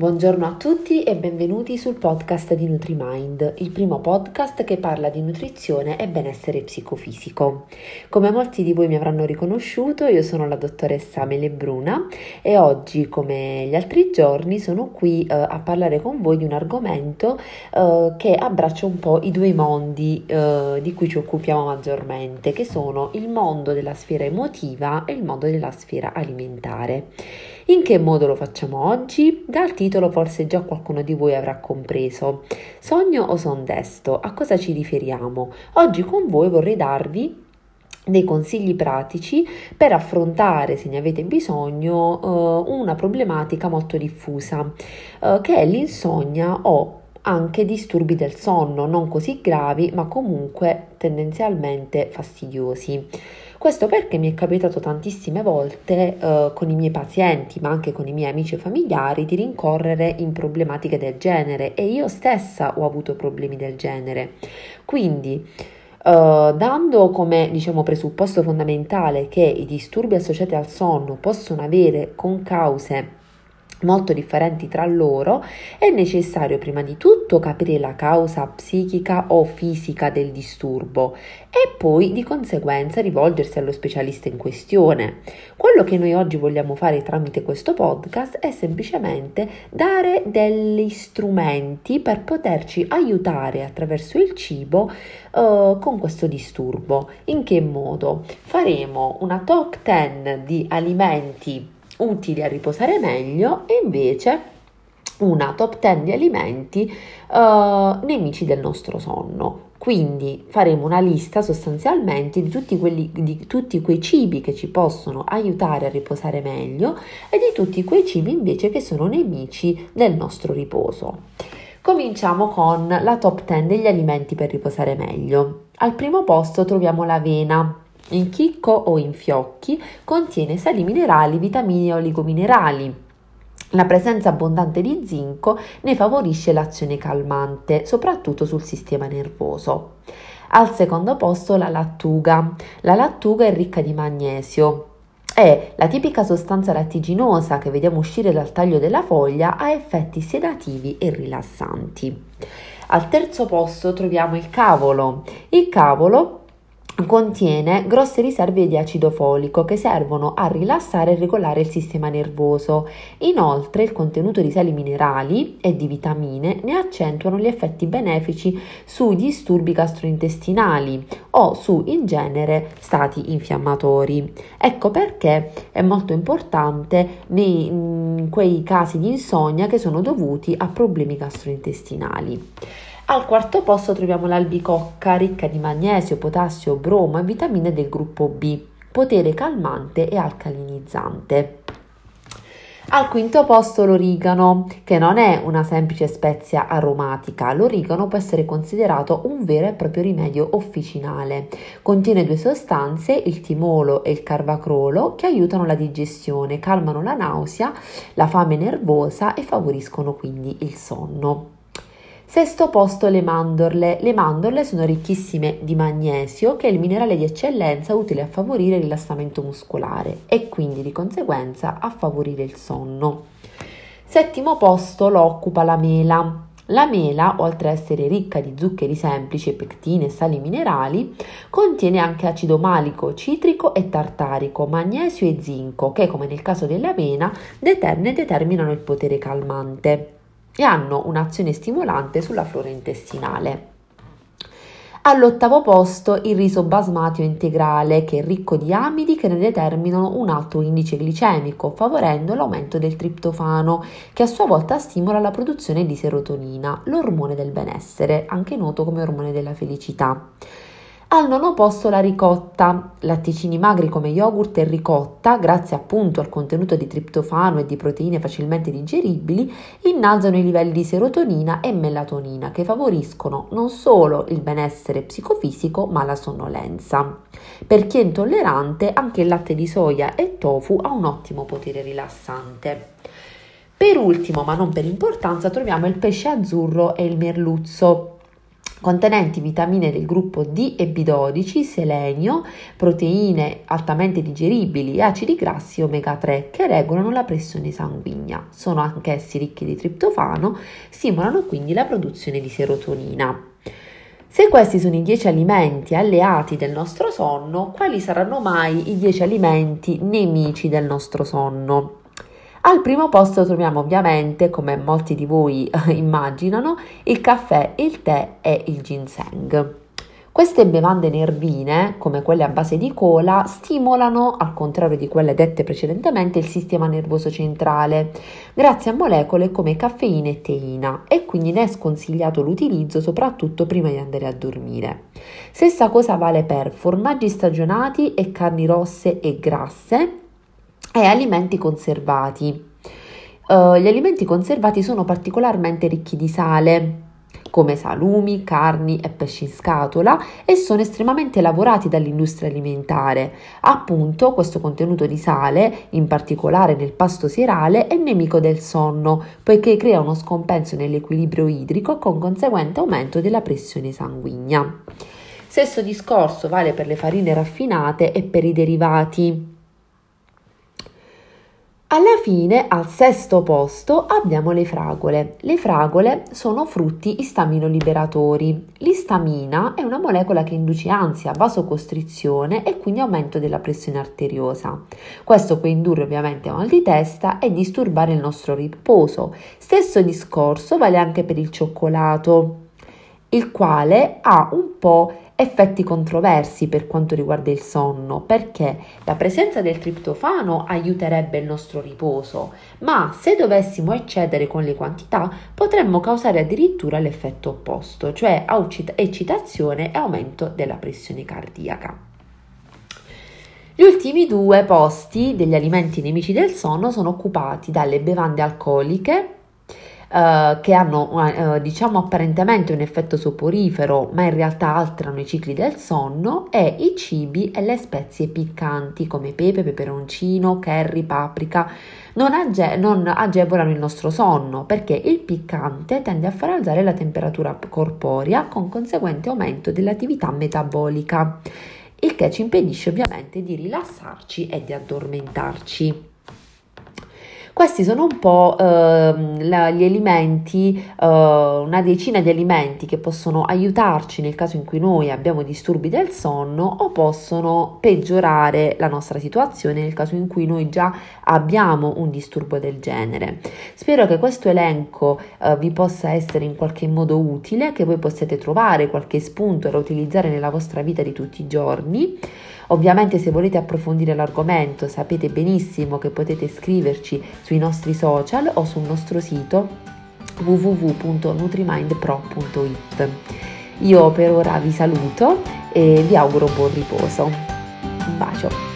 Buongiorno a tutti e benvenuti sul podcast di NutriMind, il primo podcast che parla di nutrizione e benessere psicofisico. Come molti di voi mi avranno riconosciuto, io sono la dottoressa Mele Bruna e oggi, come gli altri giorni, sono qui eh, a parlare con voi di un argomento eh, che abbraccia un po' i due mondi eh, di cui ci occupiamo maggiormente, che sono il mondo della sfera emotiva e il mondo della sfera alimentare. In che modo lo facciamo oggi? Dal titolo forse già qualcuno di voi avrà compreso. Sogno o son desto? A cosa ci riferiamo? Oggi con voi vorrei darvi dei consigli pratici per affrontare, se ne avete bisogno, eh, una problematica molto diffusa, eh, che è l'insonnia o anche disturbi del sonno, non così gravi, ma comunque tendenzialmente fastidiosi. Questo perché mi è capitato tantissime volte eh, con i miei pazienti, ma anche con i miei amici e familiari, di rincorrere in problematiche del genere e io stessa ho avuto problemi del genere. Quindi, Uh, dando come diciamo presupposto fondamentale che i disturbi associati al sonno possono avere con cause molto differenti tra loro, è necessario prima di tutto capire la causa psichica o fisica del disturbo e poi di conseguenza rivolgersi allo specialista in questione. Quello che noi oggi vogliamo fare tramite questo podcast è semplicemente dare degli strumenti per poterci aiutare attraverso il cibo uh, con questo disturbo. In che modo? Faremo una top 10 di alimenti utili a riposare meglio e invece una top 10 di alimenti uh, nemici del nostro sonno. Quindi faremo una lista sostanzialmente di tutti, quelli, di tutti quei cibi che ci possono aiutare a riposare meglio e di tutti quei cibi invece che sono nemici del nostro riposo. Cominciamo con la top 10 degli alimenti per riposare meglio. Al primo posto troviamo l'avena in chicco o in fiocchi contiene sali minerali, vitamine e oligominerali. La presenza abbondante di zinco ne favorisce l'azione calmante, soprattutto sul sistema nervoso. Al secondo posto la lattuga. La lattuga è ricca di magnesio, è la tipica sostanza lattiginosa che vediamo uscire dal taglio della foglia ha effetti sedativi e rilassanti. Al terzo posto troviamo il cavolo. Il cavolo contiene grosse riserve di acido folico che servono a rilassare e regolare il sistema nervoso. Inoltre il contenuto di sali minerali e di vitamine ne accentuano gli effetti benefici sui disturbi gastrointestinali o su in genere stati infiammatori. Ecco perché è molto importante nei, in quei casi di insonnia che sono dovuti a problemi gastrointestinali. Al quarto posto troviamo l'albicocca, ricca di magnesio, potassio, bromo e vitamine del gruppo B, potere calmante e alcalinizzante. Al quinto posto l'origano, che non è una semplice spezia aromatica, l'origano può essere considerato un vero e proprio rimedio officinale. Contiene due sostanze, il timolo e il carvacrolo, che aiutano la digestione, calmano la nausea, la fame nervosa e favoriscono quindi il sonno. Sesto posto le mandorle. Le mandorle sono ricchissime di magnesio, che è il minerale di eccellenza utile a favorire il rilassamento muscolare e quindi di conseguenza a favorire il sonno. Settimo posto lo occupa la mela. La mela, oltre ad essere ricca di zuccheri semplici, pectine e sali minerali, contiene anche acido malico, citrico e tartarico, magnesio e zinco, che come nel caso dell'avena determinano il potere calmante e hanno un'azione stimolante sulla flora intestinale. All'ottavo posto il riso basmatio integrale che è ricco di amidi che ne determinano un alto indice glicemico, favorendo l'aumento del triptofano, che a sua volta stimola la produzione di serotonina, l'ormone del benessere, anche noto come ormone della felicità. Al nono posto la ricotta. Latticini magri come yogurt e ricotta, grazie appunto al contenuto di triptofano e di proteine facilmente digeribili, innalzano i livelli di serotonina e melatonina che favoriscono non solo il benessere psicofisico ma la sonnolenza. Per chi è intollerante, anche il latte di soia e tofu ha un ottimo potere rilassante. Per ultimo, ma non per importanza, troviamo il pesce azzurro e il merluzzo. Contenenti vitamine del gruppo D e B12, selenio, proteine altamente digeribili e acidi grassi omega 3 che regolano la pressione sanguigna. Sono anch'essi ricchi di triptofano, stimolano quindi la produzione di serotonina. Se questi sono i 10 alimenti alleati del nostro sonno, quali saranno mai i 10 alimenti nemici del nostro sonno? Al primo posto troviamo ovviamente, come molti di voi eh, immaginano, il caffè, il tè e il ginseng. Queste bevande nervine, come quelle a base di cola, stimolano, al contrario di quelle dette precedentemente, il sistema nervoso centrale, grazie a molecole come caffeina e teina, e quindi ne è sconsigliato l'utilizzo soprattutto prima di andare a dormire. Stessa cosa vale per formaggi stagionati e carni rosse e grasse, e alimenti conservati. Uh, gli alimenti conservati sono particolarmente ricchi di sale, come salumi, carni e pesci in scatola e sono estremamente lavorati dall'industria alimentare. Appunto, questo contenuto di sale, in particolare nel pasto serale, è nemico del sonno, poiché crea uno scompenso nell'equilibrio idrico con conseguente aumento della pressione sanguigna. Stesso discorso vale per le farine raffinate e per i derivati. Alla fine, al sesto posto, abbiamo le fragole. Le fragole sono frutti istamino-liberatori. L'istamina è una molecola che induce ansia, vasocostrizione e quindi aumento della pressione arteriosa. Questo può indurre ovviamente mal di testa e disturbare il nostro riposo. Stesso discorso vale anche per il cioccolato, il quale ha un po' effetti controversi per quanto riguarda il sonno, perché la presenza del triptofano aiuterebbe il nostro riposo, ma se dovessimo eccedere con le quantità potremmo causare addirittura l'effetto opposto, cioè eccitazione e aumento della pressione cardiaca. Gli ultimi due posti degli alimenti nemici del sonno sono occupati dalle bevande alcoliche eh, che hanno uh, diciamo apparentemente un effetto soporifero ma in realtà alterano i cicli del sonno e i cibi e le spezie piccanti come pepe, peperoncino, curry, paprika non, age- non agevolano il nostro sonno perché il piccante tende a far alzare la temperatura corporea con conseguente aumento dell'attività metabolica il che ci impedisce ovviamente di rilassarci e di addormentarci. Questi sono un po' eh, gli elementi, eh, una decina di elementi che possono aiutarci nel caso in cui noi abbiamo disturbi del sonno o possono peggiorare la nostra situazione nel caso in cui noi già abbiamo un disturbo del genere. Spero che questo elenco eh, vi possa essere in qualche modo utile, che voi possiate trovare qualche spunto da utilizzare nella vostra vita di tutti i giorni. Ovviamente se volete approfondire l'argomento sapete benissimo che potete scriverci sui nostri social o sul nostro sito www.nutrimindpro.it. Io per ora vi saluto e vi auguro buon riposo. Un bacio!